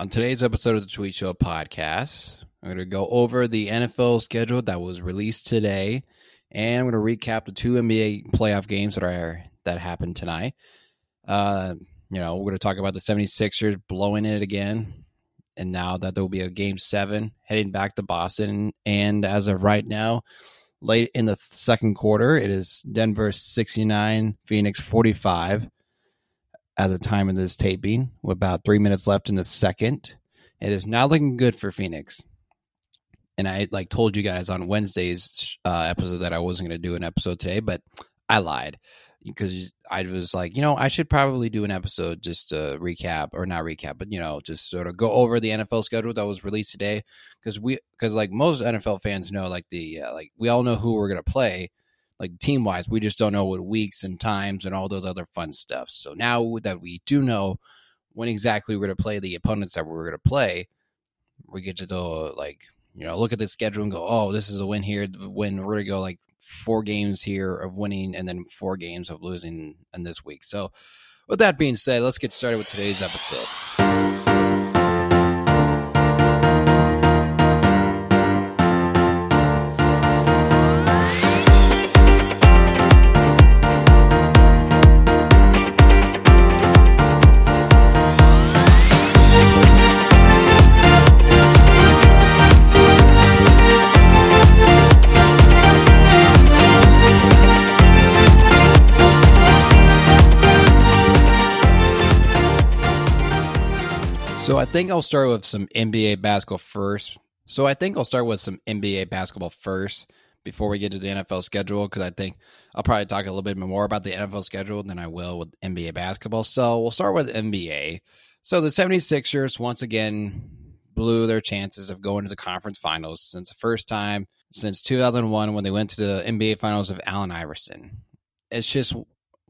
On today's episode of the Twedt Show podcast, I'm going to go over the NFL schedule that was released today, and I'm going to recap the two NBA playoff games that are that happened tonight. Uh, you know, we're going to talk about the 76ers blowing it again, and now that there will be a game seven heading back to Boston. And as of right now, late in the second quarter, it is Denver 69, Phoenix 45 at the time of this taping, with about three minutes left in the second. It is not looking good for Phoenix. And I like told you guys on Wednesday's uh, episode that I wasn't going to do an episode today, but I lied because I was like, you know, I should probably do an episode just to recap or not recap, but you know, just sort of go over the NFL schedule that was released today because we because like most NFL fans know, like the uh, like we all know who we're going to play, like team wise. We just don't know what weeks and times and all those other fun stuff. So now that we do know when exactly we're going to play the opponents that we're going to play, we get to go like you know look at the schedule and go, oh, this is a win here. When we're going to go like four games here of winning and then four games of losing in this week. So, with that being said, let's get started with today's episode. Think I'll start with some NBA basketball first. So I think I'll start with some NBA basketball first before we get to the NFL schedule because I think I'll probably talk a little bit more about the NFL schedule than I will with NBA basketball. So we'll start with NBA. So the 76ers once again blew their chances of going to the conference finals since the first time since 2001 when they went to the NBA finals of Allen Iverson. It's just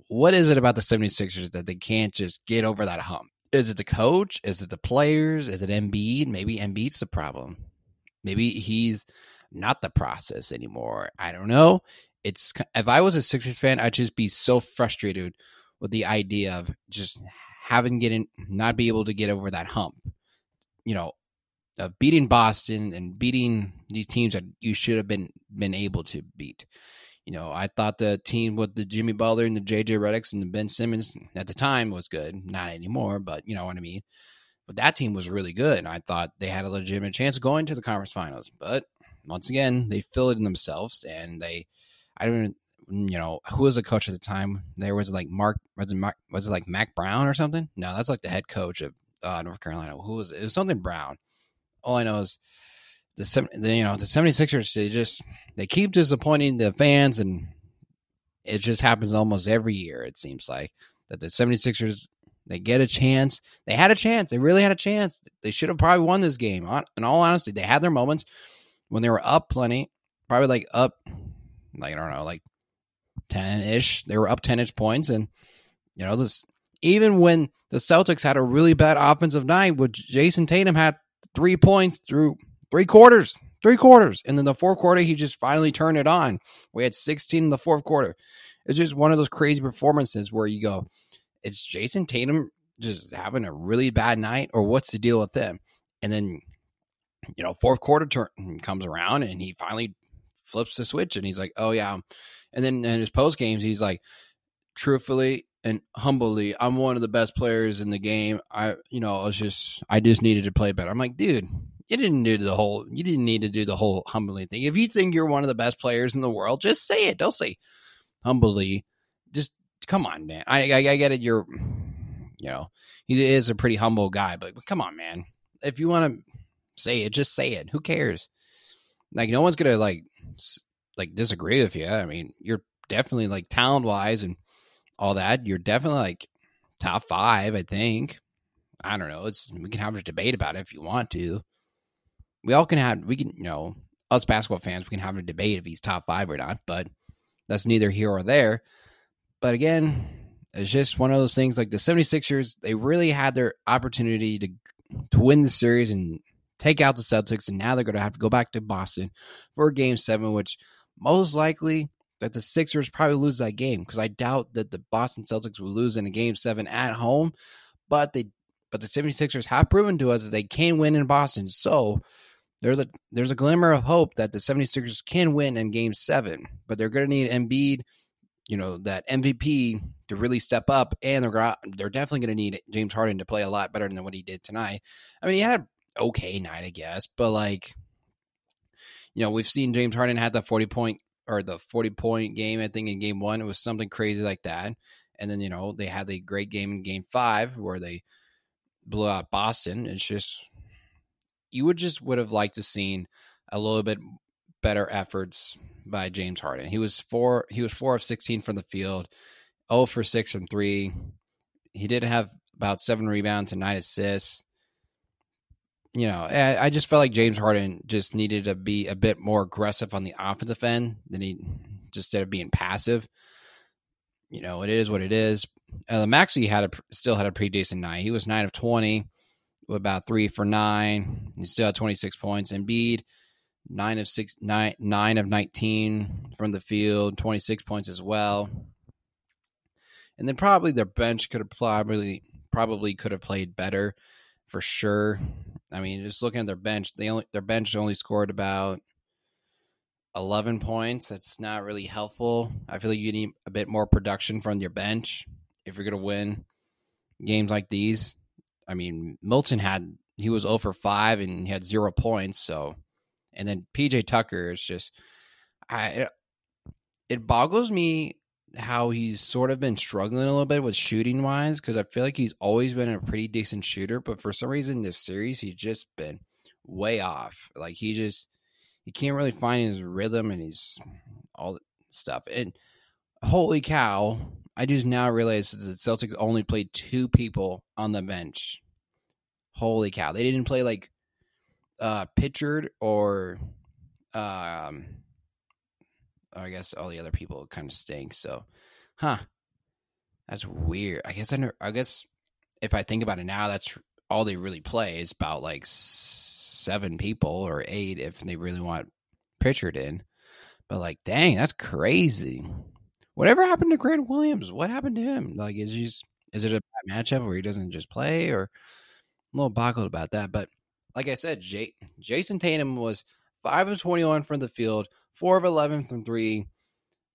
what is it about the 76ers that they can't just get over that hump? Is it the coach? Is it the players? Is it Embiid? Maybe Embiid's the problem. Maybe he's not the process anymore. I don't know. It's if I was a Sixers fan, I'd just be so frustrated with the idea of just having getting not be able to get over that hump. You know, of beating Boston and beating these teams that you should have been been able to beat. You know, I thought the team with the Jimmy Butler and the JJ Redicks and the Ben Simmons at the time was good. Not anymore, but you know what I mean. But that team was really good, and I thought they had a legitimate chance of going to the conference finals. But once again, they filled in themselves, and they, I don't even, you know, who was the coach at the time? There was like Mark, was it Mark, was it like Mack Brown or something? No, that's like the head coach of uh, North Carolina. Who was it? It was something Brown. All I know is the, the you know the 76ers they just they keep disappointing the fans and it just happens almost every year it seems like that the 76ers they get a chance. They had a chance. They really had a chance. They should have probably won this game. In all honesty they had their moments when they were up plenty probably like up like i don't know like 10ish they were up 10ish points and you know this even when the celtics had a really bad offensive night which Jayson Tatum had three points through three quarters, three quarters. And then the fourth quarter, he just finally turned it on. We had 16 in the fourth quarter. It's just one of those crazy performances where you go, it's Jayson Tatum just having a really bad night, or what's the deal with him? And then, you know, fourth quarter turn comes around and he finally flips the switch and he's like, oh, yeah. And then in his post games, he's like, truthfully, and humbly, I'm one of the best players in the game. I, you know, I was just, I just needed to play better. I'm like, dude, you didn't do the whole you didn't need to do the whole humbly thing. If you think you're one of the best players in the world, just say it. Don't say humbly. Just come on, man. I I, I get it. You're you know he is a pretty humble guy, but, but come on, man. If you want to say it, just say it. Who cares? Like no one's gonna like like disagree with you. I mean, you're definitely like talent wise and all that. You're definitely like top five, I think. I don't know. It's we can have a debate about it if you want to we all can have we can you know us basketball fans we can have a debate if he's top five or not, but that's neither here or there. But again, it's just one of those things like the 76ers, they really had their opportunity to to win the series and take out the Celtics, and now they're gonna have to go back to Boston for game seven, which most likely that the Sixers probably lose that game because I doubt that the Boston Celtics will lose in a game seven at home, but they but the 76ers have proven to us that they can win in Boston. So there's a there's a glimmer of hope that the 76ers can win in game 7, but they're going to need Embiid, you know, that MVP to really step up and they're they're definitely going to need James Harden to play a lot better than what he did tonight. I mean, he had an okay night, I guess, but like you know, we've seen James Harden had the 40 point or the 40 point game, I think in game 1, it was something crazy like that. And then, you know, they had the great game in game 5 where they blew out Boston. It's just you would just would have liked to seen a little bit better efforts by James Harden. He was four he was four of sixteen from the field, 0 for six from three. He did have about seven rebounds and nine assists. You know, I, I just felt like James Harden just needed to be a bit more aggressive on the offensive end than he just instead of being passive. You know, it is what it is. Uh, Maxey had a still had a pretty decent night. He was nine of twenty, about three for nine. He still had twenty six points. Embiid nine of six, nine nine of nineteen from the field, twenty six points as well. And then probably their bench could have probably probably could have played better for sure. I mean, just looking at their bench, they only their bench only scored about 11 points. That's not really helpful. I feel like you need a bit more production from your bench if you're going to win games like these. I mean, Milton had he was 0 for 5 and he had 0 points, so and then PJ Tucker is just I it boggles me how he's sort of been struggling a little bit with shooting wise because I feel like he's always been a pretty decent shooter, but for some reason this series he's just been way off. Like he just he can't really find his rhythm and he's all that stuff. And holy cow, I just now realized that the Celtics only played two people on the bench. Holy cow. They didn't play like uh Pritchard or um I guess all the other people kind of stink. So, huh. That's weird. I guess I know, I guess if I think about it now, that's all they really play is about like seven people or eight if they really want Pritchard in. But like, dang, that's crazy. Whatever happened to Grant Williams? What happened to him? Like, is he just, is it a matchup where he doesn't just play, or I'm a little boggled about that? But like I said, Jay, Jayson Tatum was five of twenty-one from the field, four of eleven from three.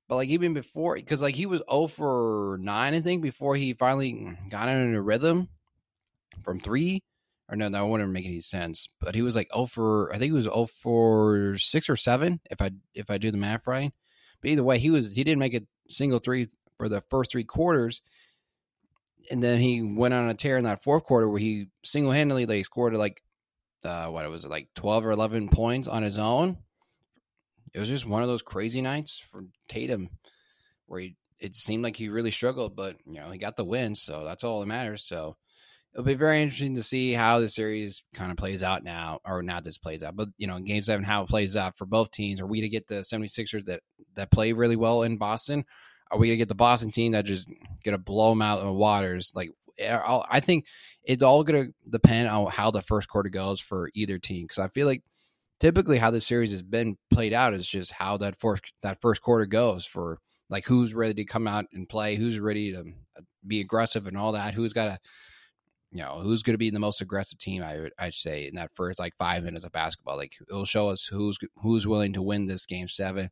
But like even before, because like he was zero oh for nine, I think, before he finally got into a rhythm from three. Or no, that wouldn't make any sense. But he was like oh for, I think he was oh for six or seven, if I if I do the math right. But either way, he was he didn't make a single three for the first three quarters. And then he went on a tear in that fourth quarter where he single handedly like scored like uh, what it was it like twelve or eleven points on his own. It was just one of those crazy nights for Tatum where he it seemed like he really struggled, but you know, he got the win, so that's all that matters. So it'll be very interesting to see how the series kind of plays out now, or not this plays out, but you know, in game seven, how it plays out for both teams. Are we to get the 76ers that that play really well in Boston? Are we gonna get the Boston team that just gonna blow them out in the waters? Like, eh, I think it's all gonna depend on how the first quarter goes for either team. Because I feel like typically how the series has been played out is just how that first that first quarter goes for like who's ready to come out and play, who's ready to uh, be aggressive and all that, who's got to you know who's going to be the most aggressive team i would i'd say in that first like five minutes of basketball. Like it'll show us who's who's willing to win this game seven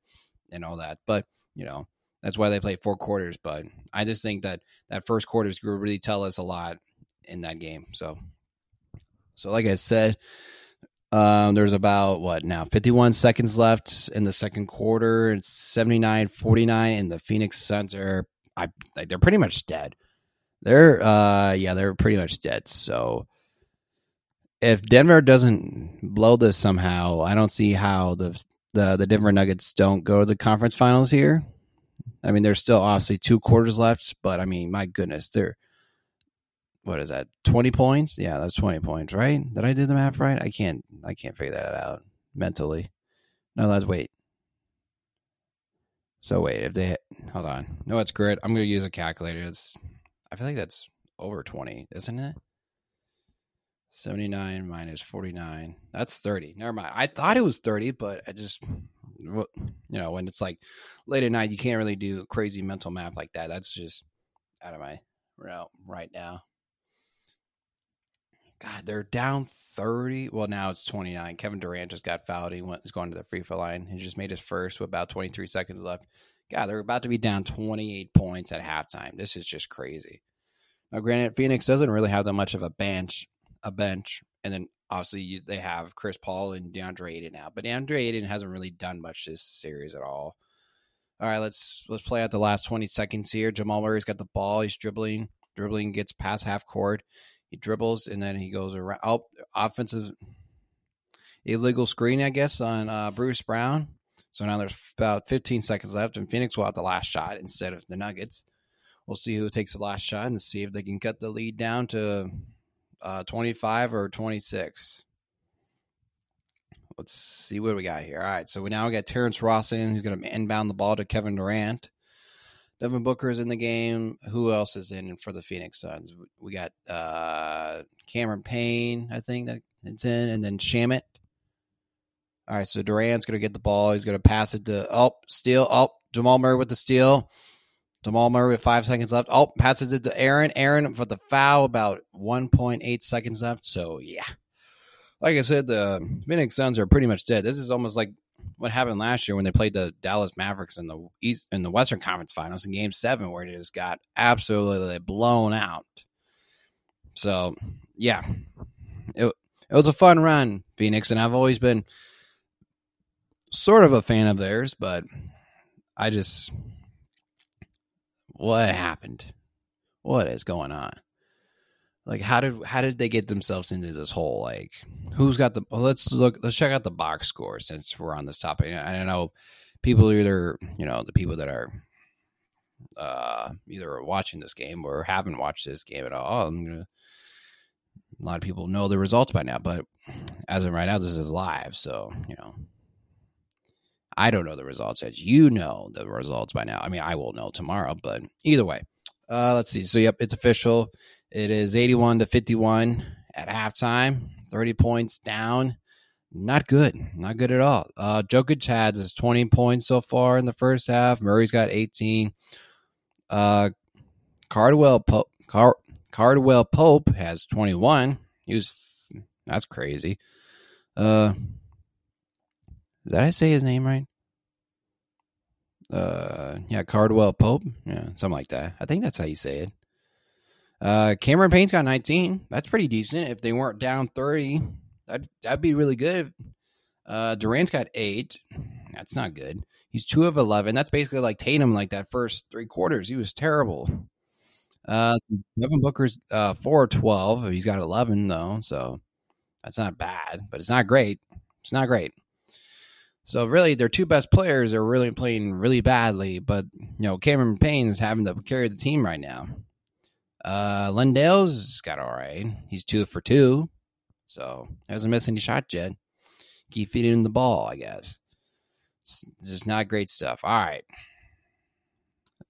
and all that. But you know that's why they play four quarters. But i just think that that first quarter is going to really tell us a lot in that game. So so like i said um, there's about what now 51 seconds left in the second quarter. It's 79 49 and the phoenix Center. i like they're pretty much dead they're uh yeah, they're pretty much dead. So if Denver doesn't blow this somehow, I don't see how the the the Denver Nuggets don't go to the conference finals here. I mean, there's still obviously two quarters left, but I mean, my goodness, they're what is that? Twenty points? Yeah, that's twenty points, right? Did I do the math right? I can't I can't figure that out mentally. No, let's wait. So wait, if they hold on, no, it's great. I'm gonna use a calculator. It's I feel like that's over 20, isn't it? 79 minus 49. That's 30. Never mind. I thought it was 30, but I just, you know, when it's like late at night, you can't really do crazy mental math like that. That's just out of my route right now. God, they're down 30. Well, now it's 29. Kevin Durant just got fouled. He went, he's going to the free throw line. He just made his first with about 23 seconds left. God, they're about to be down 28 points at halftime. This is just crazy. Now, granted, Phoenix doesn't really have that much of a bench, a bench, and then obviously you, they have Chris Paul and DeAndre Ayton now, but DeAndre Ayton hasn't really done much this series at all. All right, let's let's play out the last 20 seconds here. Jamal Murray's got the ball. He's dribbling, dribbling, gets past half court. He dribbles and then he goes around. Oh, offensive illegal screen, I guess, on uh, Bruce Brown. So now there's about 15 seconds left, and Phoenix will have the last shot instead of the Nuggets. We'll see who takes the last shot and see if they can cut the lead down to uh, 25 or 26. Let's see what we got here. All right, so we now got Terrence Ross in, who's going to inbound the ball to Kevin Durant. Devin Booker is in the game. Who else is in for the Phoenix Suns? We got uh, Cameron Payne, I think that's in, and then Shamet. All right, so Durant's going to get the ball. He's going to pass it to oh steal. Oh, Jamal Murray with the steal. Jamal Murray with five seconds left. Oh, passes it to Aaron. Aaron for the foul. About 1.8 seconds left. So yeah, like I said, the Phoenix Suns are pretty much dead. This is almost like what happened last year when they played the Dallas Mavericks in the East in the Western Conference Finals in Game Seven, where it just got absolutely blown out. So yeah, it it was a fun run, Phoenix, and I've always been sort of a fan of theirs, but I just what happened? What is going on? like how did how did they get themselves into this hole like who's got the well, let's look let's check out the box score since we're on this topic i know people either you know the people that are uh either watching this game or haven't watched this game at all i'm gonna a lot of people know the results by now but as of right now this is live so you know i don't know the results as you know the results by now i mean i will know tomorrow but either way uh let's see so yep it's official it is 81 to 51 at halftime, 30 points down. Not good. Not good at all. Uh, Jokic has 20 points so far in the first half. Murray's got 18. Uh, Cardwell Pope, Car- Cardwell Pope has 21. He was that's crazy. Uh, did I say his name right? Uh, yeah, Cardwell Pope. Yeah, something like that. I think that's how you say it. Uh, Cameron Payne's got 19. That's pretty decent. If they weren't down 30, that'd, that'd be really good. Uh, Durant's got eight. That's not good. He's two of 11. That's basically like Tatum, like that first three quarters. He was terrible. Uh, Devin Booker's uh, 4 12. He's got 11, though. So that's not bad, but it's not great. It's not great. So really, their two best players are really playing really badly. But you know, Cameron Payne's having to carry the team right now. Uh, Landale's got all right. He's two for two, so hasn't missed any shots yet. Keep feeding the ball, I guess. Just not great stuff. All right,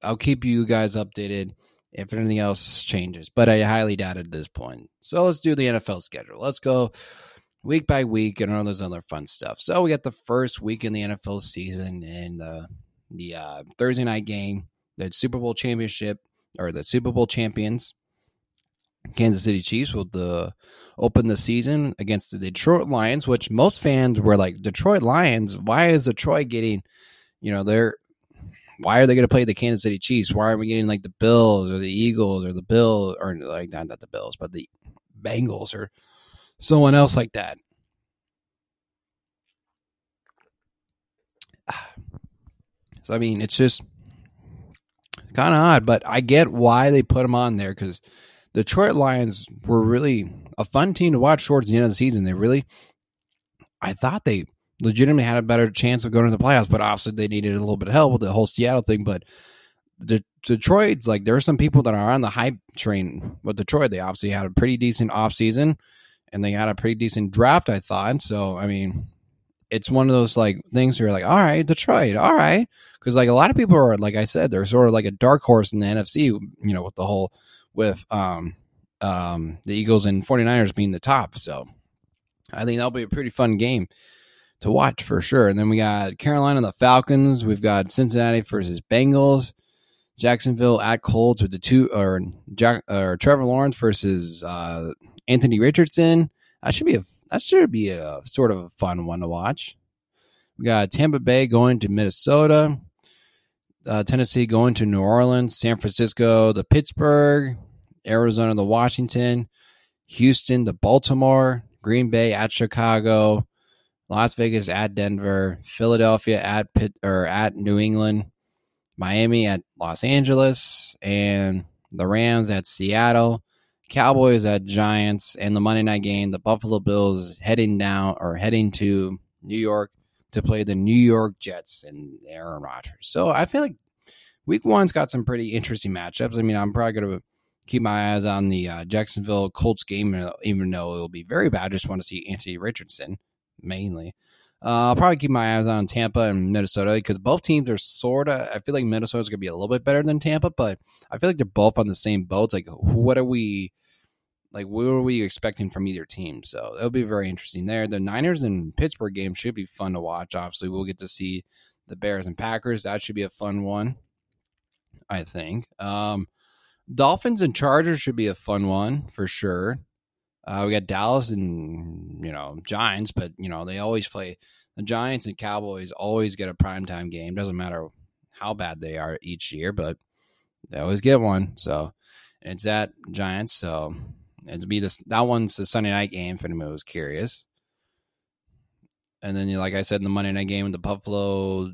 I'll keep you guys updated if anything else changes, but I highly doubt it at this point. So let's do the NFL schedule. Let's go week by week and all those other fun stuff. So we got the first week in the NFL season and the the uh, Thursday night game, the Super Bowl championship or the Super Bowl champions, Kansas City Chiefs, will the, open the season against the Detroit Lions, which most fans were like, Detroit Lions, why is Detroit getting, you know, they're, why are they going to play the Kansas City Chiefs? Why aren't we getting like the Bills or the Eagles or the Bills or like not, not the Bills, but the Bengals or someone else like that? So I mean, it's just kind of odd, but I get why they put him on there because the Detroit Lions were really a fun team to watch towards the end of the season. They really, I thought they legitimately had a better chance of going to the playoffs, but obviously they needed a little bit of help with the whole Seattle thing. But the Detroit's like there are some people that are on the hype train with Detroit. They obviously had a pretty decent offseason and they had a pretty decent draft, I thought. So I mean, it's one of those like things where you're like, all right, Detroit, all right. Because like a lot of people are, like I said, they're sort of like a dark horse in the NFC, you know, with the whole, with um, um, the Eagles and 49ers being the top. So I think that'll be a pretty fun game to watch for sure. And then we got Carolina the Falcons. We've got Cincinnati versus Bengals. Jacksonville at Colts with the two or Jack or Trevor Lawrence versus uh, Anthony Richardson. That should be a that should be a sort of a fun one to watch. We got Tampa Bay going to Minnesota, uh, Tennessee going to New Orleans, San Francisco, the Pittsburgh, Arizona, the Washington, Houston, the Baltimore, Green Bay at Chicago, Las Vegas at Denver, Philadelphia at Pitt or at New England, Miami at Los Angeles, and the Rams at Seattle, Cowboys at Giants, and the Monday night game, the Buffalo Bills heading down or heading to New York to play the New York Jets and Aaron Rodgers. So I feel like week one's got some pretty interesting matchups. I mean, I'm probably going to keep my eyes on the uh, Jacksonville Colts game, even though it will be very bad. I just want to see Anthony Richardson mainly. Uh, I'll probably keep my eyes on Tampa and Minnesota because both teams are sort of. I feel like Minnesota's going to be a little bit better than Tampa, but I feel like they're both on the same boat. Like, what are we? Like, what are we expecting from either team? So it'll be very interesting there. The Niners and Pittsburgh game should be fun to watch. Obviously, we'll get to see the Bears and Packers. That should be a fun one. I think. Um, Dolphins and Chargers should be a fun one for sure. Uh, we got Dallas and you know Giants, but you know they always play the Giants and Cowboys always get a primetime game. Doesn't matter how bad they are each year, but they always get one. So it's at Giants. So it'd be this that one's the Sunday night game if anyone was curious. And then, like I said, in the Monday night game, the Buffalo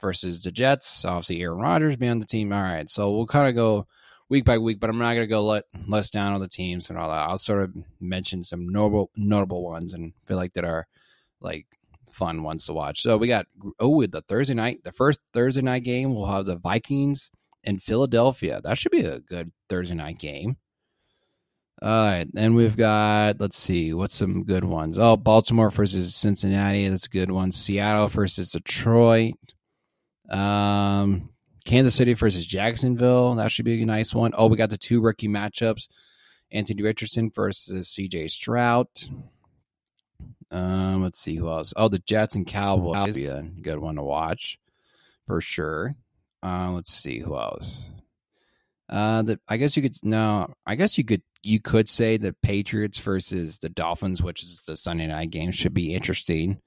versus the Jets. Obviously, Aaron Rodgers be on the team. All right, so we'll kind of go week by week, but I'm not going to go let less down on the teams and all that. I'll sort of mention some notable notable ones and feel like that are like fun ones to watch. So we got oh with the Thursday night, the first Thursday night game we'll have the Vikings in Philadelphia. That should be a good Thursday night game. All right, then we've got let's see what's some good ones. Oh, Baltimore versus Cincinnati, that's a good one. Seattle versus Detroit. Um, Kansas City versus Jacksonville. That should be a nice one. Oh, we got the two rookie matchups Anthony Richardson versus CJ Stroud. Um, let's see who else. Oh, the Jets and Cowboys be a good one to watch for sure. Uh, let's see who else. Uh, the I guess you could no, I guess you could you could say the Patriots versus the Dolphins, which is the Sunday night game, should be interesting.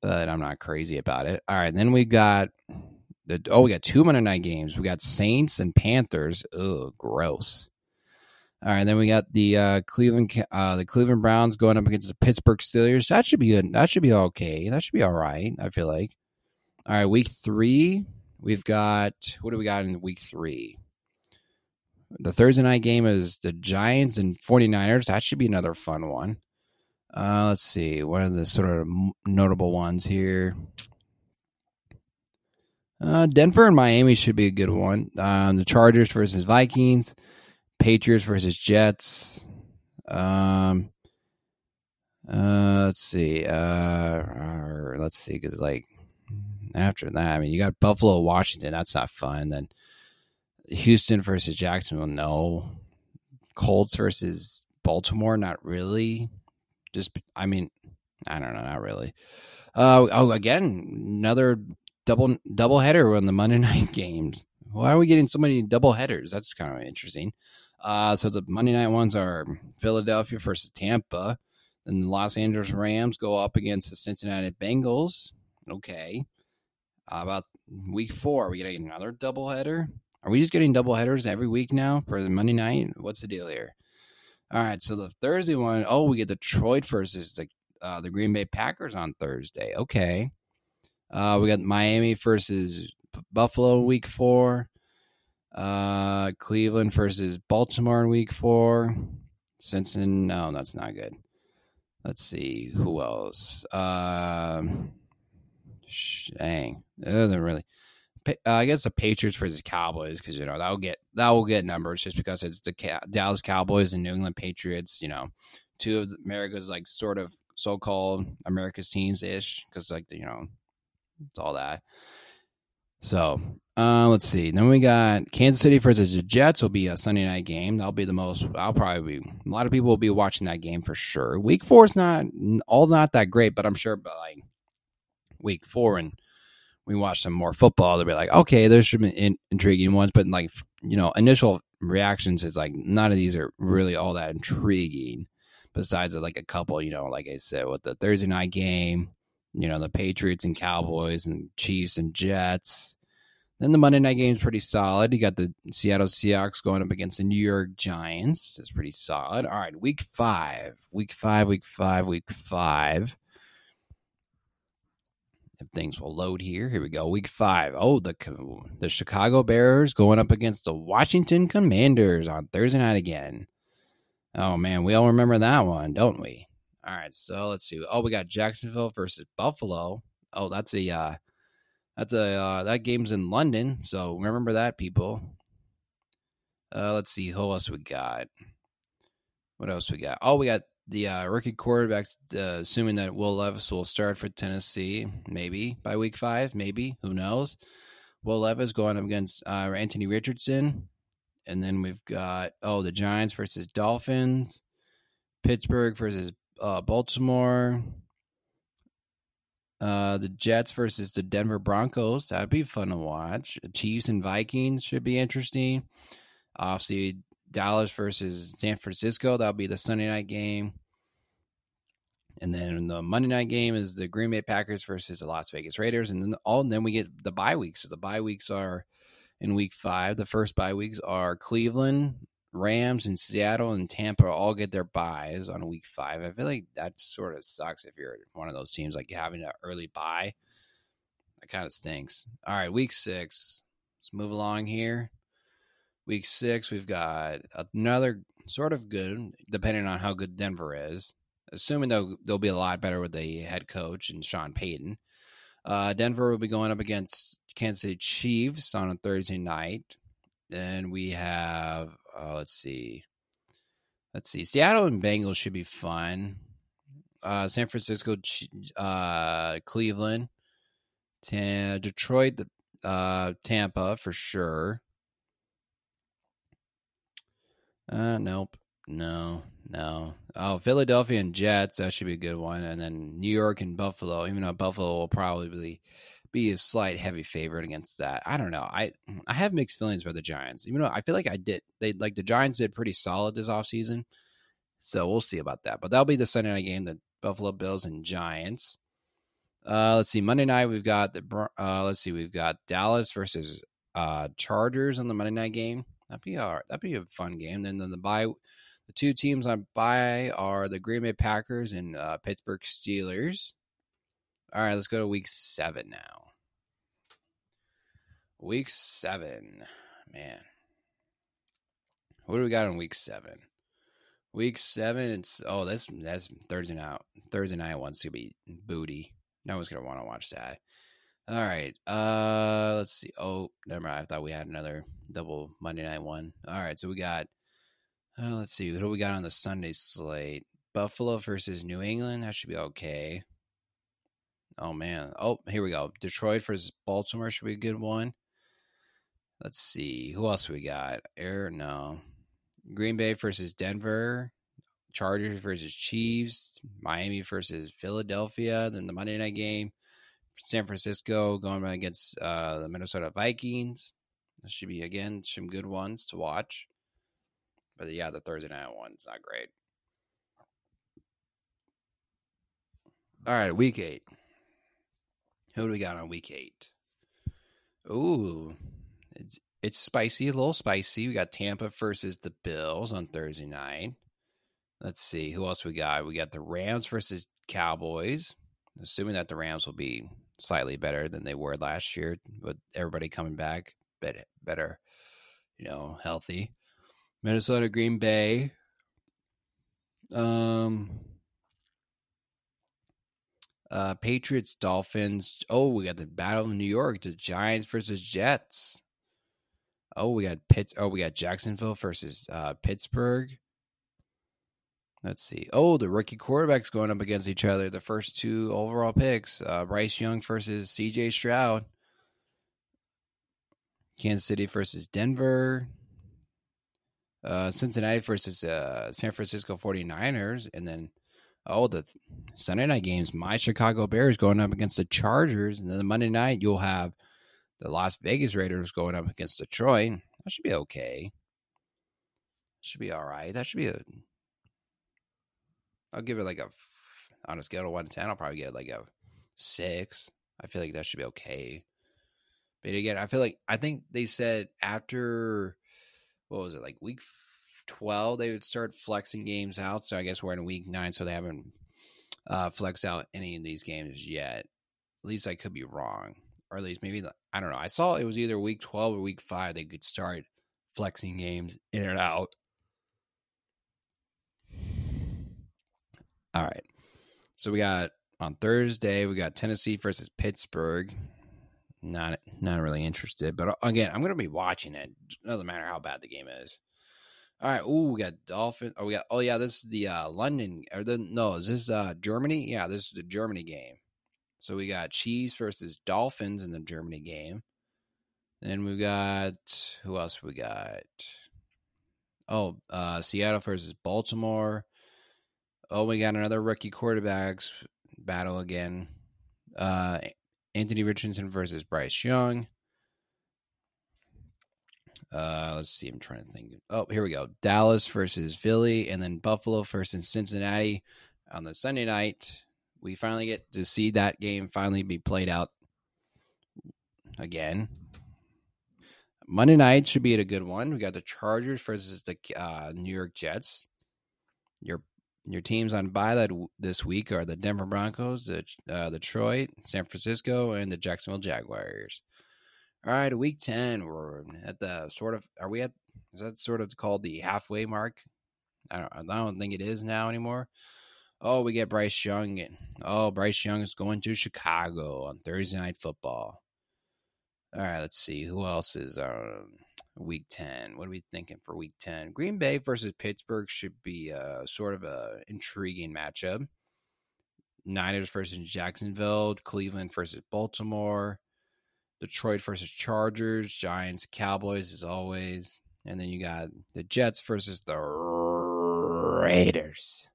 But I'm not crazy about it. All right, then we got the, oh, we got two Monday night games. We got Saints and Panthers. Oh, gross. All right, then we got the uh, Cleveland uh, the Cleveland Browns going up against the Pittsburgh Steelers. That should be good. That should be okay. That should be all right. I feel like. All right, week three, we've got what do we got in week three? The Thursday night game is the Giants and 49ers. That should be another fun one. Uh, let's see. What are the sort of notable ones here? Uh, Denver and Miami should be a good one. Um, the Chargers versus Vikings, Patriots versus Jets. Um, uh, let's see. Uh, let's see. Because like after that, I mean, you got Buffalo, Washington. That's not fun. Then Houston versus Jacksonville. No. Colts versus Baltimore. Not really. Just, I mean, I don't know. Not really. Uh, oh, again, another double double header on the Monday night games. Why are we getting so many double headers? That's kind of interesting. Uh, so the Monday night ones are Philadelphia versus Tampa. Then the Los Angeles Rams go up against the Cincinnati Bengals. Okay. Uh, about week four, are we getting another double header? Are we just getting double headers every week now for the Monday night? What's the deal here? All right, so the Thursday one, oh, we get Detroit versus the uh, the Green Bay Packers on Thursday. Okay. Uh, we got Miami versus Buffalo in week four. Uh, Cleveland versus Baltimore in week four. Cincinnati, no, that's not good. Let's see who else. Uh, dang, that doesn't really. Uh, I guess the Patriots versus Cowboys because you know that will get that will get numbers just because it's the Dallas Cowboys and New England Patriots. You know, two of America's like sort of so-called America's teams ish because like you know it's all that. So uh, let's see. Then we got Kansas City versus the Jets will be a Sunday night game. That'll be the most. I'll probably be. A lot of people will be watching that game for sure. Week four is not all not that great, but I'm sure. But like week four and we watch some more football, they'll be like, okay, there's some in, intriguing ones, but like you know, initial reactions is like none of these are really all that intriguing. Besides like a couple, you know, like I said, with the Thursday night game, you know, the Patriots and Cowboys and Chiefs and Jets. Then the Monday night game is pretty solid. You got the Seattle Seahawks going up against the New York Giants. That's pretty solid. All right, week five, week five, week five, week five. If things will load here, here we go. Week five. Oh, the the Chicago Bears going up against the Washington Commanders on Thursday night again. Oh man, we all remember that one, don't we? All right, so let's see. Oh, we got Jacksonville versus Buffalo. Oh, that's a uh, that's a uh, that game's in London, so remember that, people. Uh, let's see who else we got. What else we got? Oh, we got the uh, rookie quarterbacks. Uh, assuming that Will Levis will start for Tennessee, maybe by week five, maybe who knows. Will Levis going up against uh, Anthony Richardson, and then we've got oh the Giants versus Dolphins, Pittsburgh versus uh, Baltimore, uh, the Jets versus the Denver Broncos. That'd be fun to watch. Chiefs and Vikings should be interesting. Obviously, Dallas versus San Francisco. That'll be the Sunday night game. And then the Monday night game is the Green Bay Packers versus the Las Vegas Raiders. And then all and then we get the bye weeks. So the bye weeks are in week five. The first bye weeks are Cleveland, Rams and Seattle and Tampa all get their buys on week five. I feel like that sort of sucks if you're one of those teams like having an early buy. That kind of stinks. All right, week six. Let's move along here. Week six, we've got another sort of good, depending on how good Denver is. Assuming they'll they'll be a lot better with the head coach and Sean Payton. Uh, Denver will be going up against Kansas City Chiefs on a Thursday night. Then we have uh, let's see. Let's see. Seattle and Bengals should be fun. Uh, San Francisco, uh, Cleveland, T- Detroit, uh, Tampa for sure. Uh, nope. No, no. Oh, Philadelphia and Jets. That should be a good one. And then New York and Buffalo. Even though Buffalo will probably be a slight heavy favorite against that. I don't know. I I have mixed feelings about the Giants. Even though I feel like I did they like the Giants did pretty solid this offseason. So we'll see about that. But that'll be the Sunday night game, the Buffalo Bills and Giants. Uh, let's see. Monday night we've got the uh, let's see, we've got Dallas versus uh, Chargers on the Monday night game. That'd be all right. That'd be a fun game. Then then the bye the two teams on bye are the Green Bay Packers and uh, Pittsburgh Steelers. All right, let's go to week seven now. Week seven, man. What do we got on week seven? Week seven, it's oh that's that's Thursday night. Thursday night one's gonna be booty. No one's gonna want to watch that. All right. Uh let's see. Oh, never mind. I thought we had another double Monday night one. All right, so we got uh, let's see, what do we got on the Sunday slate? Buffalo versus New England. That should be okay. Oh man. Oh, here we go. Detroit versus Baltimore should be a good one. Let's see. Who else we got? Air no. Green Bay versus Denver. Chargers versus Chiefs. Miami versus Philadelphia. Then the Monday night game. San Francisco going against uh, the Minnesota Vikings. This should be again some good ones to watch. But yeah, the Thursday night one's not great. All right, week eight. Who do we got on week eight? Ooh, it's it's spicy, a little spicy. We got Tampa versus the Bills on Thursday night. Let's see who else we got. We got the Rams versus Cowboys. Assuming that the Rams will be slightly better than they were last year, with everybody coming back better, better, you know, healthy. Minnesota, Green Bay. Um, uh, Patriots, Dolphins. Oh, we got the Battle of New York, the Giants versus Jets. Oh, we got Pitt. Oh, we got Jacksonville versus uh, Pittsburgh. Let's see. Oh, the rookie quarterbacks going up against each other. The first two overall picks: uh, Bryce Young versus C.J. Stroud. Kansas City versus Denver. Uh, Cincinnati versus uh, San Francisco 49ers. And then Oh, the Sunday night games, my Chicago Bears going up against the Chargers, and then the Monday night you'll have the Las Vegas Raiders going up against Detroit. That should be okay. Should be all right. That should be a. I'll give it like a on a scale of one to ten. I'll probably get like a six. I feel like that should be okay. But again, I feel like I think they said after what was it like week twelve they would start flexing games out. So I guess we're in week nine, so they haven't uh, flexed out any of these games yet. At least I could be wrong, or at least maybe I don't know. I saw it was either week twelve or week five they could start flexing games in and out. All right. So we got on Thursday, we got Tennessee versus Pittsburgh. Not not really interested, but again, I'm to be watching it. Doesn't matter how bad the game is. All right. Ooh, we got Dolphin. Oh, we got. Oh, yeah. This is the uh, London. Or the no, is this uh, Germany? Yeah, this is the Germany game. So we got Chiefs versus Dolphins in the Germany game. Then we got who else? We got oh, uh, Seattle versus Baltimore. Oh, we got another rookie quarterbacks battle again. Uh, Anthony Richardson versus Bryce Young. Uh, let's see. I'm trying to think. Oh, here we go. Dallas versus Philly, and then Buffalo versus Cincinnati on the Sunday night. We finally get to see that game finally be played out again. Monday night should be a good one. We got the Chargers versus the uh, New York Jets. Your your teams on bye that this week are the Denver Broncos, the uh, Detroit, San Francisco, and the Jacksonville Jaguars. All right, week ten, we're at the sort of. Are we at? Is that sort of called the halfway mark? I don't. I don't think it is now anymore. Oh, we get Bryce Young. Oh, Bryce Young is going to Chicago on Thursday night football. All right, let's see who else is um, week 10. What are we thinking for week 10? Green Bay versus Pittsburgh should be a, sort of a intriguing matchup. Niners versus Jacksonville, Cleveland versus Baltimore, Detroit versus Chargers, Giants, Cowboys as always. And then you got the Jets versus the Raiders.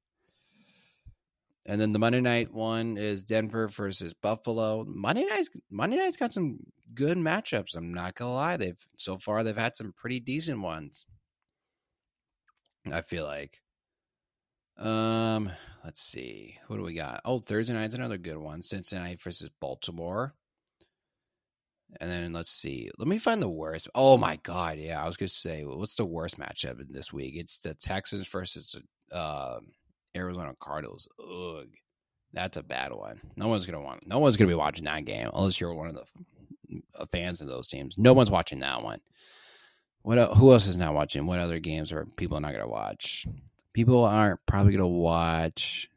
And then the Monday night one is Denver versus Buffalo. Monday night's Monday night's got some good matchups. I'm not gonna lie. They've so far they've had some pretty decent ones. I feel like. Um, let's see. What do we got? Oh, Thursday night's another good one. Cincinnati versus Baltimore. And then let's see. Let me find the worst. Oh my god, yeah. I was gonna say, what's the worst matchup in this week? It's the Texans versus uh, Arizona Cardinals. Ugh, that's a bad one. No one's gonna want. No one's gonna be watching that game unless you're one of the uh, fans of those teams. No one's watching that one. What? Who else is not watching? What other games are people not gonna watch? People aren't probably gonna watch.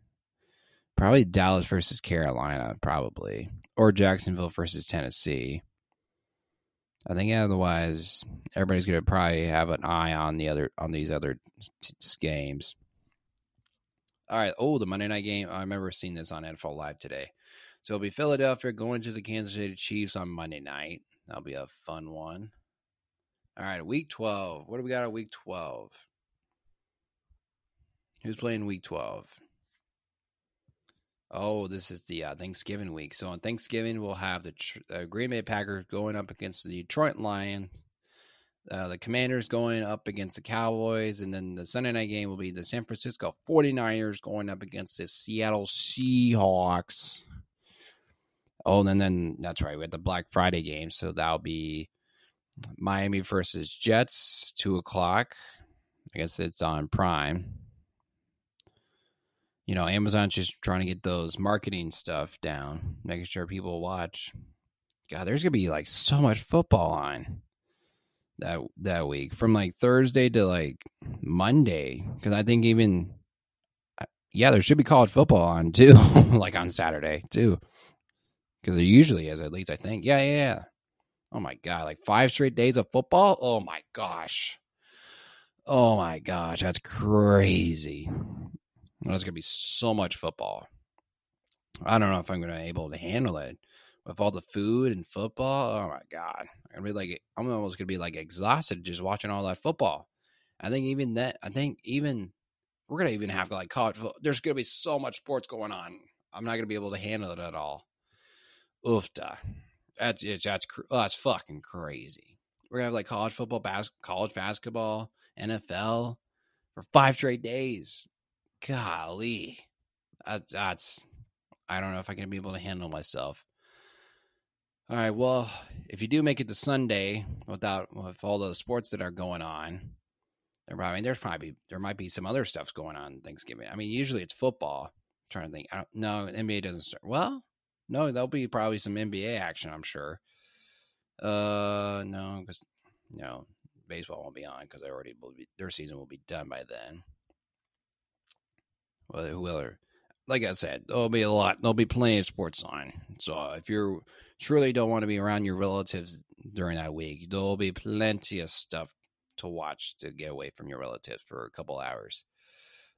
Probably Dallas versus Carolina, probably, or Jacksonville versus Tennessee. I think otherwise everybody's going to probably have an eye on the other on these other t- games. All right. Oh, the Monday night game. I remember seeing this on NFL Live today. So it'll be Philadelphia going to the Kansas City Chiefs on Monday night. That'll be a fun one. All right, week 12. What do we got at week 12? Who's playing week 12? Oh, this is the uh, Thanksgiving week. So on Thanksgiving, we'll have the uh, Green Bay Packers going up against the Detroit Lions uh, the Commanders going up against the Cowboys, and then the Sunday night game will be the San Francisco 49ers going up against the Seattle Seahawks. Oh, and then that's right, we had the Black Friday game, so that'll be Miami versus Jets, two o'clock. I guess it's on Prime. You know, Amazon's just trying to get those marketing stuff down, making sure people watch. God, there's gonna be like so much football on that that week from like Thursday to like Monday because I think even uh, yeah there should be college football on too like on Saturday too because there usually is at least I think. Yeah yeah yeah. Oh my god like five straight days of football? Oh my gosh. Oh my gosh that's crazy there's gonna be so much football I don't know if I'm gonna be able to handle it with all the food and football. Oh my god, I'm gonna be like I'm almost gonna be like exhausted just watching all that football. I think even that. I think even we're gonna even have like college. Football. There's gonna be so much sports going on. I'm not gonna be able to handle it at all. Oofta. That's it's that's oh, that's fucking crazy. We're gonna have like college football, bas- college basketball, NFL for five straight days. Golly, that, that's I don't know if I can be able to handle myself. All right, well, if you do make it to Sunday without with all the sports that are going on, there I mean, there's probably there might be some other stuff's going on Thanksgiving. I mean, usually it's football. I'm trying to think. I don't, no, NBA doesn't start. Well, no, there'll be probably some NBA action. I'm sure. Uh, no, because you know baseball won't be on because they already will be, their season will be done by then. Whoever, like I said, there'll be a lot. There'll be plenty of sports on. So if you truly don't want to be around your relatives during that week, there'll be plenty of stuff to watch to get away from your relatives for a couple hours.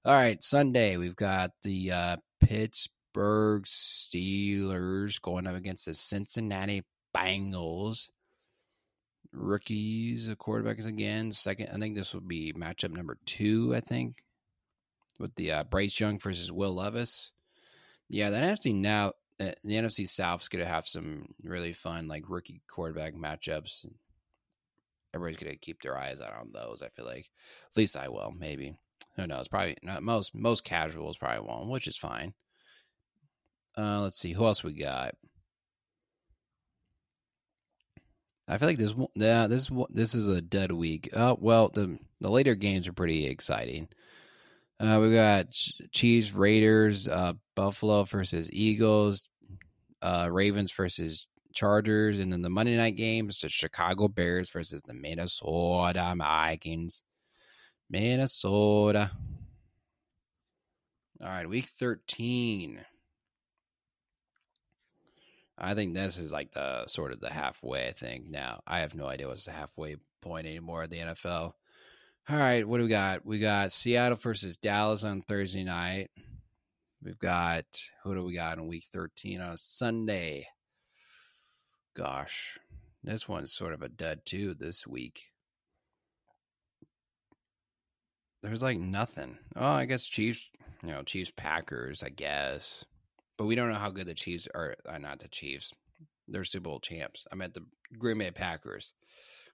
All right, Sunday we've got the uh, Pittsburgh Steelers going up against the Cincinnati Bengals. Rookies, the quarterbacks again. Second, I think this would be matchup number two. I think with the uh, Bryce Young versus Will Levis. Yeah, the NFC now, uh, the NFC South's going to have some really fun like rookie quarterback matchups everybody's gonna keep their eyes out on those. I feel like at least I will. Maybe who knows? Probably not most most casuals probably won't, which is fine. Uh, let's see who else we got. I feel like this yeah this this is a dead week. Oh well, the the later games are pretty exciting. Uh, we got Chiefs, Raiders, uh, Buffalo versus Eagles, uh, Ravens versus Chargers, and then the Monday night games, the Chicago Bears versus the Minnesota Vikings. Minnesota. All right, week 13. I think this is like the sort of the halfway thing now. I have no idea what's the halfway point anymore at the NFL. All right, what do we got? We got Seattle versus Dallas on Thursday night. We've got who do we got in week 13 on Sunday? gosh, this one's sort of a dud too this week. There's like nothing. Oh, I guess Chiefs, you know, Chiefs Packers, I guess. But we don't know how good the Chiefs are. Uh, not the Chiefs. They're Super Bowl champs. I meant the Green Bay Packers.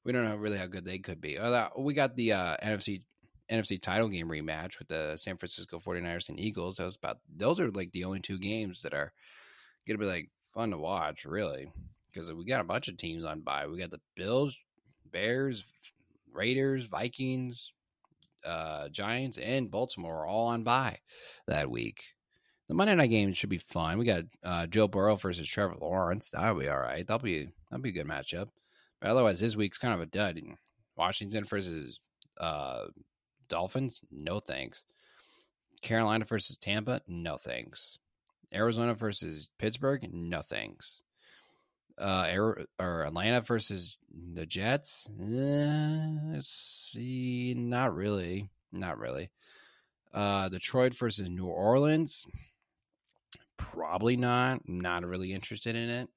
We don't know really how good they could be. We got the uh, NFC NFC title game rematch with the San Francisco 49ers and Eagles. That was about those are like the only two games that are gonna be like fun to watch, really because we got a bunch of teams on bye. We got the Bills, Bears, Raiders, Vikings, uh, Giants, and Baltimore all on bye that week. The Monday night game should be fun. We got uh, Joe Burrow versus Trevor Lawrence. That'll be all right. That'll be that'll be a good matchup. Otherwise, this week's kind of a dud. Washington versus uh, Dolphins. No thanks. Carolina versus Tampa. No thanks. Arizona versus Pittsburgh. No thanks uh Air, or Atlanta versus the Jets. Eh, see, not really, not really. Uh, Detroit versus New Orleans. Probably not. Not really interested in it.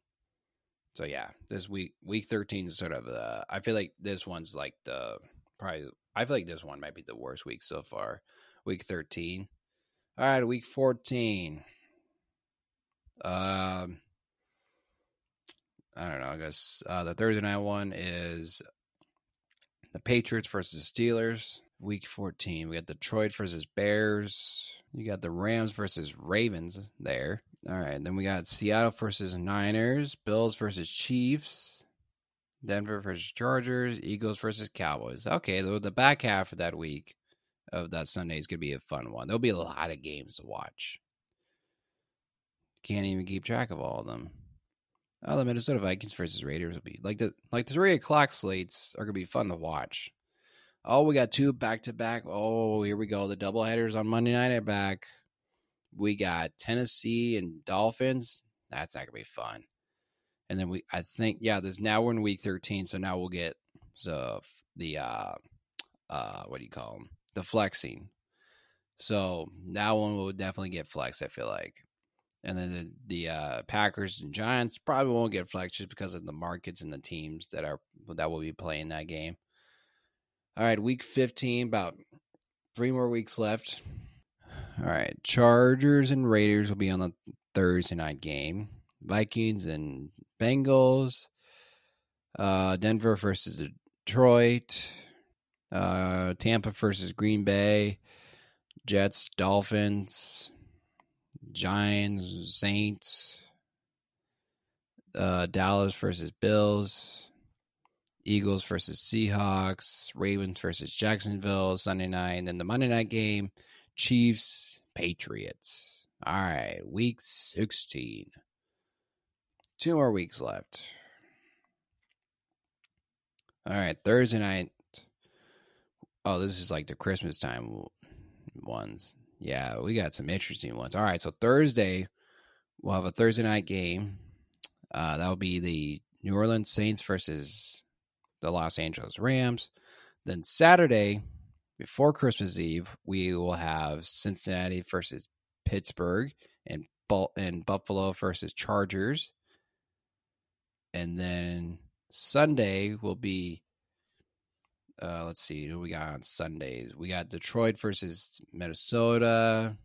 So yeah, this week week thirteen is sort of. Uh, I feel like this one's like the probably. I feel like this one might be the worst week so far. Week thirteen. All right, week fourteen. Um. I don't know. I guess uh, the Thursday night one is the Patriots versus Steelers. Week 14, we got Detroit versus Bears. You got the Rams versus Ravens there. All right. Then we got Seattle versus Niners, Bills versus Chiefs, Denver versus Chargers, Eagles versus Cowboys. Okay. The, the back half of that week of that Sunday is going to be a fun one. There'll be a lot of games to watch. Can't even keep track of all of them. Oh, the Minnesota Vikings versus Raiders will be like the like the three o'clock slates are gonna be fun to watch. Oh, we got two back to back. Oh, here we go. The double headers on Monday night are back. We got Tennessee and Dolphins. That's not gonna be fun. And then we, I think, yeah. There's now we're in week 13, so now we'll get so the uh, uh, what do you call them? The flexing. So that one will definitely get flexed. I feel like and then the, the uh, Packers and Giants probably won't get flexed just because of the markets and the teams that are that will be playing that game. All right, week 15, about three more weeks left. All right, Chargers and Raiders will be on the Thursday night game. Vikings and Bengals. Uh, Denver versus Detroit. Uh, Tampa versus Green Bay. Jets, Dolphins. Giants, Saints. Uh, Dallas versus Bills. Eagles versus Seahawks. Ravens versus Jacksonville Sunday night. And then the Monday night game. Chiefs, Patriots. All right, week 16. Two more weeks left. All right, Thursday night. Oh, this is like the Christmas time ones. Yeah, we got some interesting ones. All right, so Thursday, we'll have a Thursday night game. Uh, that'll be the New Orleans Saints versus the Los Angeles Rams. Then Saturday, before Christmas Eve, we will have Cincinnati versus Pittsburgh and and Buffalo versus Chargers. And then Sunday will be uh let's see who we got on Sundays. We got Detroit versus Minnesota.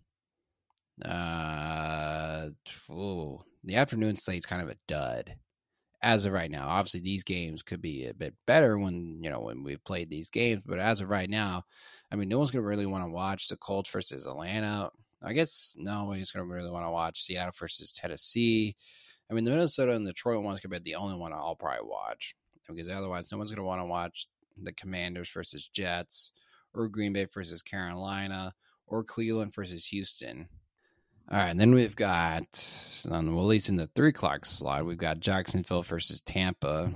Uh oh, the afternoon slate's kind of a dud as of right now. Obviously, these games could be a bit better when you know when we've played these games, but as of right now, I mean, no one's gonna really want to watch the Colts versus Atlanta. I guess nobody's gonna really want to watch Seattle versus Tennessee. I mean, the Minnesota and Detroit ones could be the only one I'll probably watch because otherwise, no one's gonna want to watch the Commanders versus Jets or Green Bay versus Carolina or Cleveland versus Houston. All right, and then we've got, well, at least in the three o'clock slot, we've got Jacksonville versus Tampa.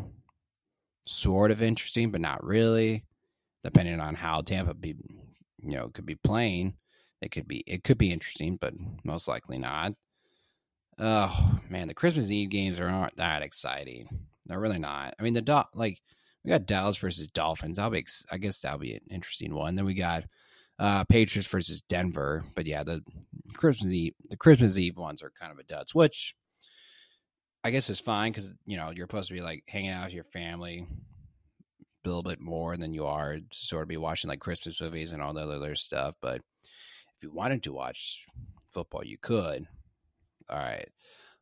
Sort of interesting, but not really. Depending on how Tampa be, you know, could be playing, it could be it could be interesting, but most likely not. Oh man, the Christmas Eve games are not that exciting. They're really not. I mean, the like we got Dallas versus Dolphins. I'll be, I guess that'll be an interesting one. Then we got uh, Patriots versus Denver. But yeah, the Christmas Eve, the Christmas Eve ones are kind of a duds, which I guess is fine because you know you're supposed to be like hanging out with your family a little bit more than you are to sort of be watching like Christmas movies and all the other stuff. But if you wanted to watch football, you could. All right.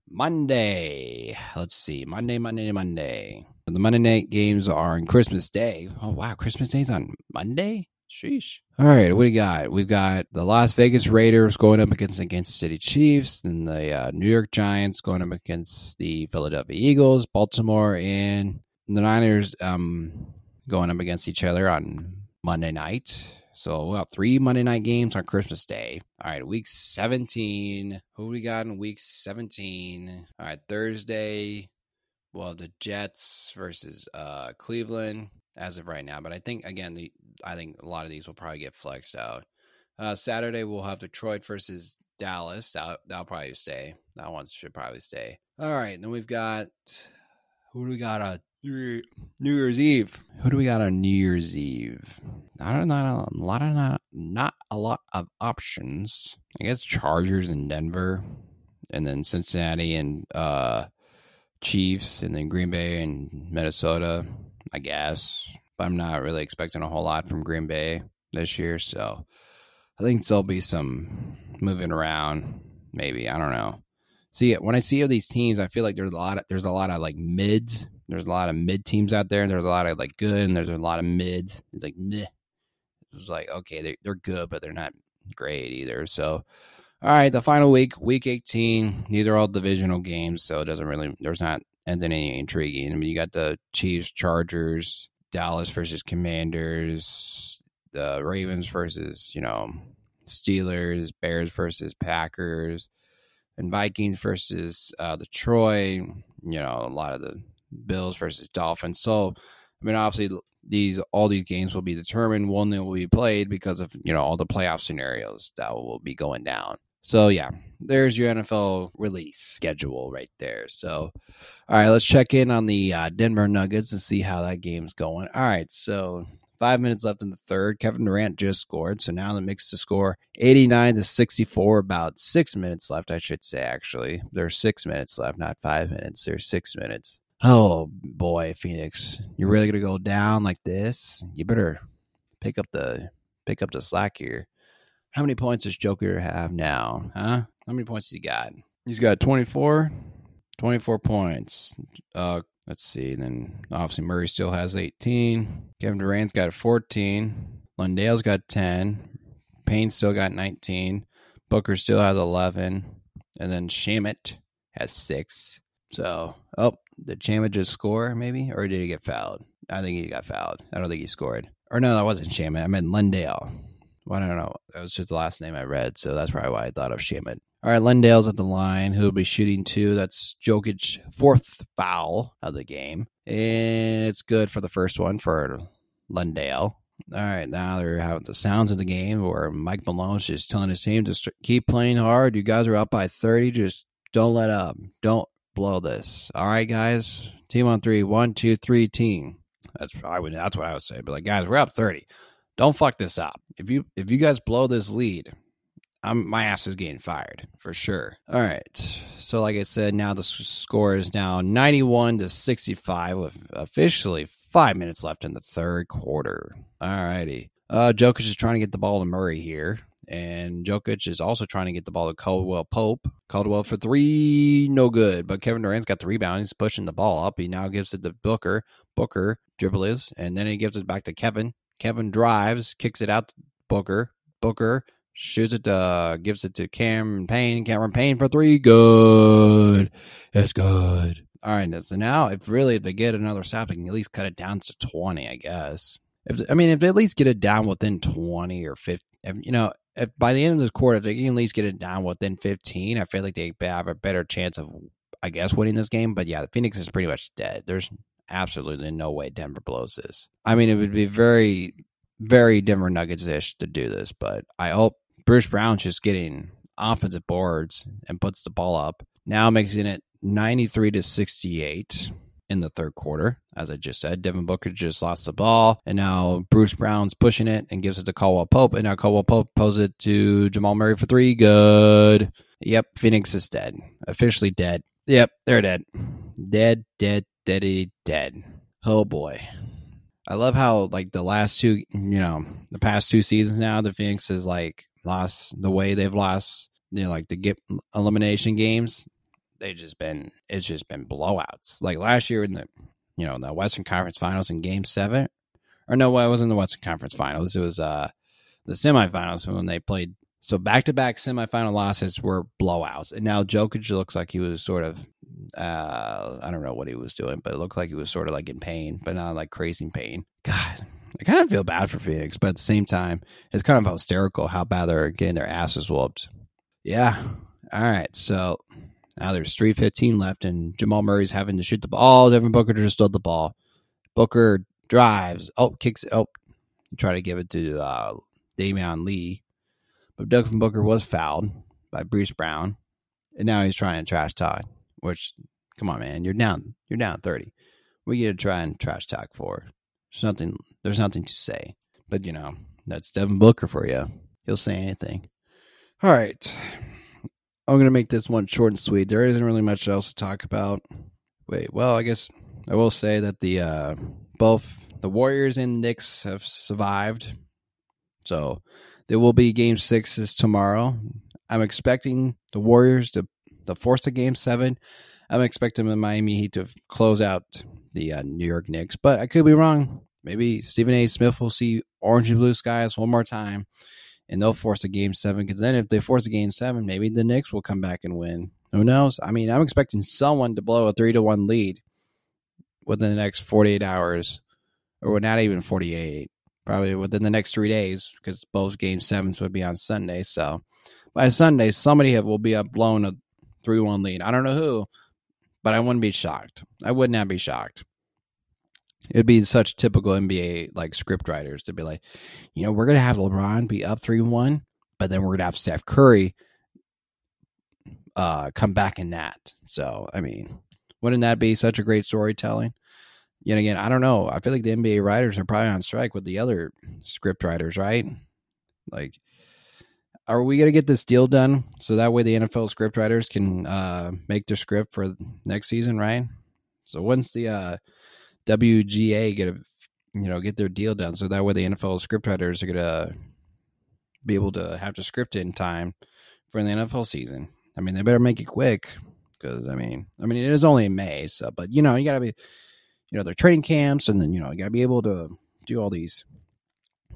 Monday. Let's see. Monday, Monday, Monday. The Monday night games are on Christmas Day. Oh, wow. Christmas Day's on Monday? Sheesh. All right, what do we got? We've got the Las Vegas Raiders going up against the Kansas City Chiefs, and the uh, New York Giants going up against the Philadelphia Eagles, Baltimore, and the Niners um, going up against each other on Monday night. So we got three Monday night games on Christmas Day. All right, week 17. Who we got in week 17? All right, Thursday. Well, the Jets versus uh, Cleveland as of right now. But I think again, the I think a lot of these will probably get flexed out. Uh, Saturday we'll have Detroit versus Dallas. That that'll probably stay. That one should probably stay. All right, then we've got who do we got on New Year's Eve? Who do we got on New Year's Eve? Not, not a lot of not, not a lot of options. I guess Chargers in Denver, and then Cincinnati and uh, Chiefs, and then Green Bay and Minnesota. I guess. But I'm not really expecting a whole lot from Green Bay this year, so I think there'll be some moving around. Maybe I don't know. See, when I see of these teams, I feel like there's a lot of there's a lot of like mids. There's a lot of mid teams out there, and there's a lot of like good, and there's a lot of mids. It's like meh. It's like okay, they're they're good, but they're not great either. So, all right, the final week, week 18. These are all divisional games, so it doesn't really. There's not anything intriguing. I mean, you got the Chiefs, Chargers, Dallas versus Commanders, the Ravens versus, you know, Steelers, Bears versus Packers, and Vikings versus uh, Detroit, you know, a lot of the Bills versus Dolphins. So, I mean, obviously, these all these games will be determined. One that will be played because of you know all the playoff scenarios that will be going down. So yeah, there's your NFL release schedule right there. So, all right, let's check in on the uh, Denver Nuggets and see how that game's going. All right, so five minutes left in the third. Kevin Durant just scored, so now the mix to score 89 to 64. About six minutes left, I should say. Actually, there's six minutes left, not five minutes. There's six minutes. Oh boy, Phoenix, you're really gonna go down like this? You better pick up the pick up the slack here. How many points does Joker have now? Huh? How many points he got? He's got 24, 24 points. Uh, let's see. Then obviously Murray still has 18. Kevin Durant's got 14. Landale's got 10. Payne still got 19. Booker still has 11. And then Shamet has six. So, oh, did Shamet just score maybe? Or did he get fouled? I think he got fouled. I don't think he scored. Or no, that wasn't Shamet. I meant Landale. Well, I don't know. That was just the last name I read. So that's probably why I thought of Shamet. All right, Landale's at the line. Who'll be shooting two? That's Jokic fourth foul of the game, and it's good for the first one for Landale. All right, now they're having the sounds of the game where Mike Malone's just telling his team to st- keep playing hard. You guys are up by thirty. Just don't let up. Don't blow this. All right, guys. Team on three. One, two, three. Team. That's I would. That's what I would say. But like, guys, we're up thirty. Don't fuck this up. If you if you guys blow this lead, I'm my ass is getting fired for sure. All right. So like I said, now the score is now 91 to 65 with officially five minutes left in the third quarter. All righty. Uh, Jokic is trying to get the ball to Murray here. And Jokic is also trying to get the ball to Caldwell Pope. Caldwell for three, no good. But Kevin Durant's got the rebound. He's pushing the ball up. He now gives it to Booker. Booker dribbles, and then he gives it back to Kevin. Kevin drives, kicks it out to Booker. Booker shoots it to gives it to Cameron Payne. Cameron Payne for three. Good. It's good. All right. So now, if really if they get another stop, they can at least cut it down to twenty. I guess. If I mean, if they at least get it down within twenty or fifty, if, you know, if by the end of this quarter, if they can at least get it down within fifteen, I feel like they have a better chance of, I guess, winning this game. But yeah, the Phoenix is pretty much dead. There's absolutely no way Denver blows this. I mean, it would be very, very Denver Nuggets ish to do this, but I hope Bruce Brown's just getting offensive boards and puts the ball up. Now making it 93 to 68 in the third quarter. As I just said, Devin Booker just lost the ball, and now Bruce Brown's pushing it and gives it to Caldwell Pope, and now Caldwell Pope poses it to Jamal Murray for three. Good. Yep, Phoenix is dead. Officially dead. Yep, they're dead. Dead, dead, dead, dead. Oh boy. I love how like the last two, you know, the past two seasons now, the Phoenix is like lost the way they've lost, you know, like the get elimination games. They've just been it's just been blowouts. Like last year in the you know the Western Conference Finals in Game Seven, or no, it wasn't the Western Conference Finals. It was uh the semifinals when they played. So back to back semifinal losses were blowouts, and now Jokic looks like he was sort of uh I don't know what he was doing, but it looked like he was sort of like in pain, but not like crazy pain. God, I kind of feel bad for Phoenix, but at the same time, it's kind of hysterical how bad they're getting their asses whooped. Yeah. All right. So now there's 315 left, and Jamal Murray's having to shoot the ball. Devin Booker just stole the ball. Booker drives. Oh, kicks. Oh, try to give it to uh, Damion Lee. But Devin Booker was fouled by Bruce Brown. And now he's trying to trash talk, which, come on, man. You're down. You're down 30. We get to try and trash talk for. There's nothing there's nothing to say. But you know, that's Devin Booker for you. He'll say anything. All right. I'm to make this one short and sweet. There isn't really much else to talk about. Wait, well, I guess I will say that the uh, both the Warriors and Knicks have survived. So there will be game sixes tomorrow. I'm expecting the Warriors to, to force a game seven. I'm expecting the Miami Heat to close out the uh, New York Knicks, but I could be wrong. Maybe Stephen A. Smith will see orange and blue skies one more time, and they'll force a game seven. Because then, if they force a game seven, maybe the Knicks will come back and win. Who knows? I mean, I'm expecting someone to blow a three to one lead within the next 48 hours, or not even 48, probably within the next three days, because both game sevens would be on Sunday. So by Sunday, somebody will be up blowing a three one lead. I don't know who, but I wouldn't be shocked. I would not be shocked it'd be such typical NBA like script writers to be like, you know, we're gonna have LeBron be up three one, but then we're gonna have Steph Curry uh come back in that. So I mean, wouldn't that be such a great storytelling? Yet again, I don't know. I feel like the NBA writers are probably on strike with the other script writers, right? Like are we going to get this deal done so that way the NFL script writers can uh, make their script for next season, right? So once the uh, WGA get a you know get their deal done, so that way the NFL scriptwriters are gonna be able to have to script in time for the NFL season. I mean, they better make it quick because I mean, I mean, it is only May, so but you know, you gotta be, you know, they're training camps, and then you know, you gotta be able to do all these.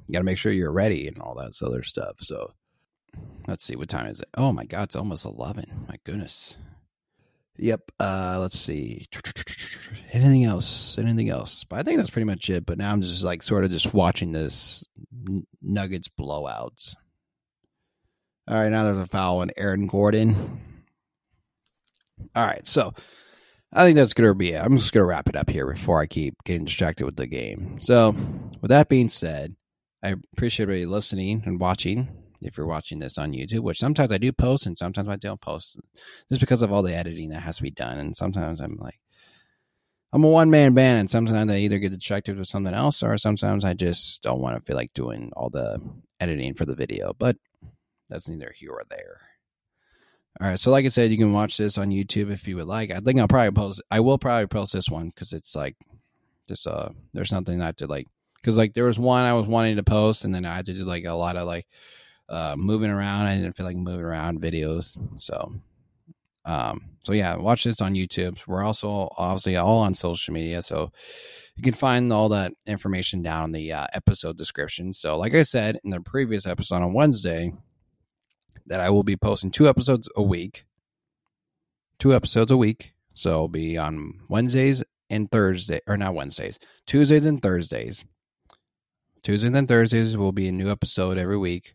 You gotta make sure you're ready and all that other stuff. So let's see, what time is it? Oh my god, it's almost eleven. My goodness. Yep. Uh, let's see. Anything else? Anything else? But I think that's pretty much it. But now I'm just like sort of just watching this Nuggets blowouts. All right, now there's a foul on Aaron Gordon. All right, so I think that's gonna be it. I'm just gonna wrap it up here before I keep getting distracted with the game. So, with that being said, I appreciate everybody listening and watching. If you're watching this on YouTube, which sometimes I do post and sometimes I don't post, just because of all the editing that has to be done. And sometimes I'm like, I'm a one man band, and sometimes I either get distracted with something else, or sometimes I just don't want to feel like doing all the editing for the video. But that's neither here or there. All right, so like I said, you can watch this on YouTube if you would like. I think I'll probably post. I will probably post this one because it's like just uh, there's something not to like because like there was one I was wanting to post, and then I had to do like a lot of like uh moving around. I didn't feel like moving around videos, so um, so yeah, watch this on YouTube. We're also obviously all on social media, so you can find all that information down in the uh, episode description. So, like I said in the previous episode on Wednesday, that I will be posting two episodes a week. Two episodes a week. So it'll be on Wednesdays and Thursday, or not Wednesdays, Tuesdays and Thursdays. Tuesdays and Thursdays will be a new episode every week.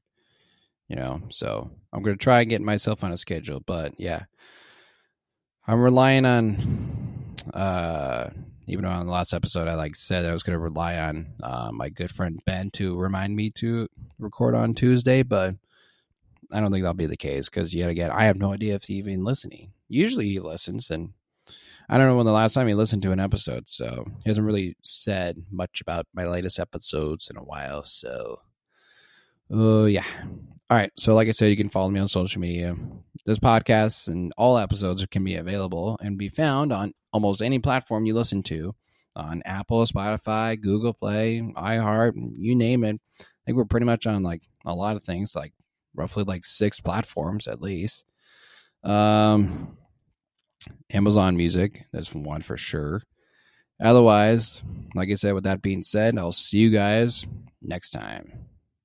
You know, so I'm going to try and get myself on a schedule. But yeah, I'm relying on, uh, even on the last episode, I like said I was going to rely on uh, my good friend Ben to remind me to record on Tuesday, but I don't think that'll be the case because yet again, I have no idea if he's even listening. Usually he listens, and I don't know when the last time he listened to an episode, so he hasn't really said much about my latest episodes in a while. So, oh yeah. All right. So, like I said, you can follow me on social media. This podcast and all episodes can be available and be found on almost any platform you listen to on Apple, Spotify, Google Play, iHeart, you name it. I think we're pretty much on like a lot of things like roughly like six platforms at least. Um, Amazon Music, that's one for sure. Otherwise, like I said, with that being said, I'll see you guys next time.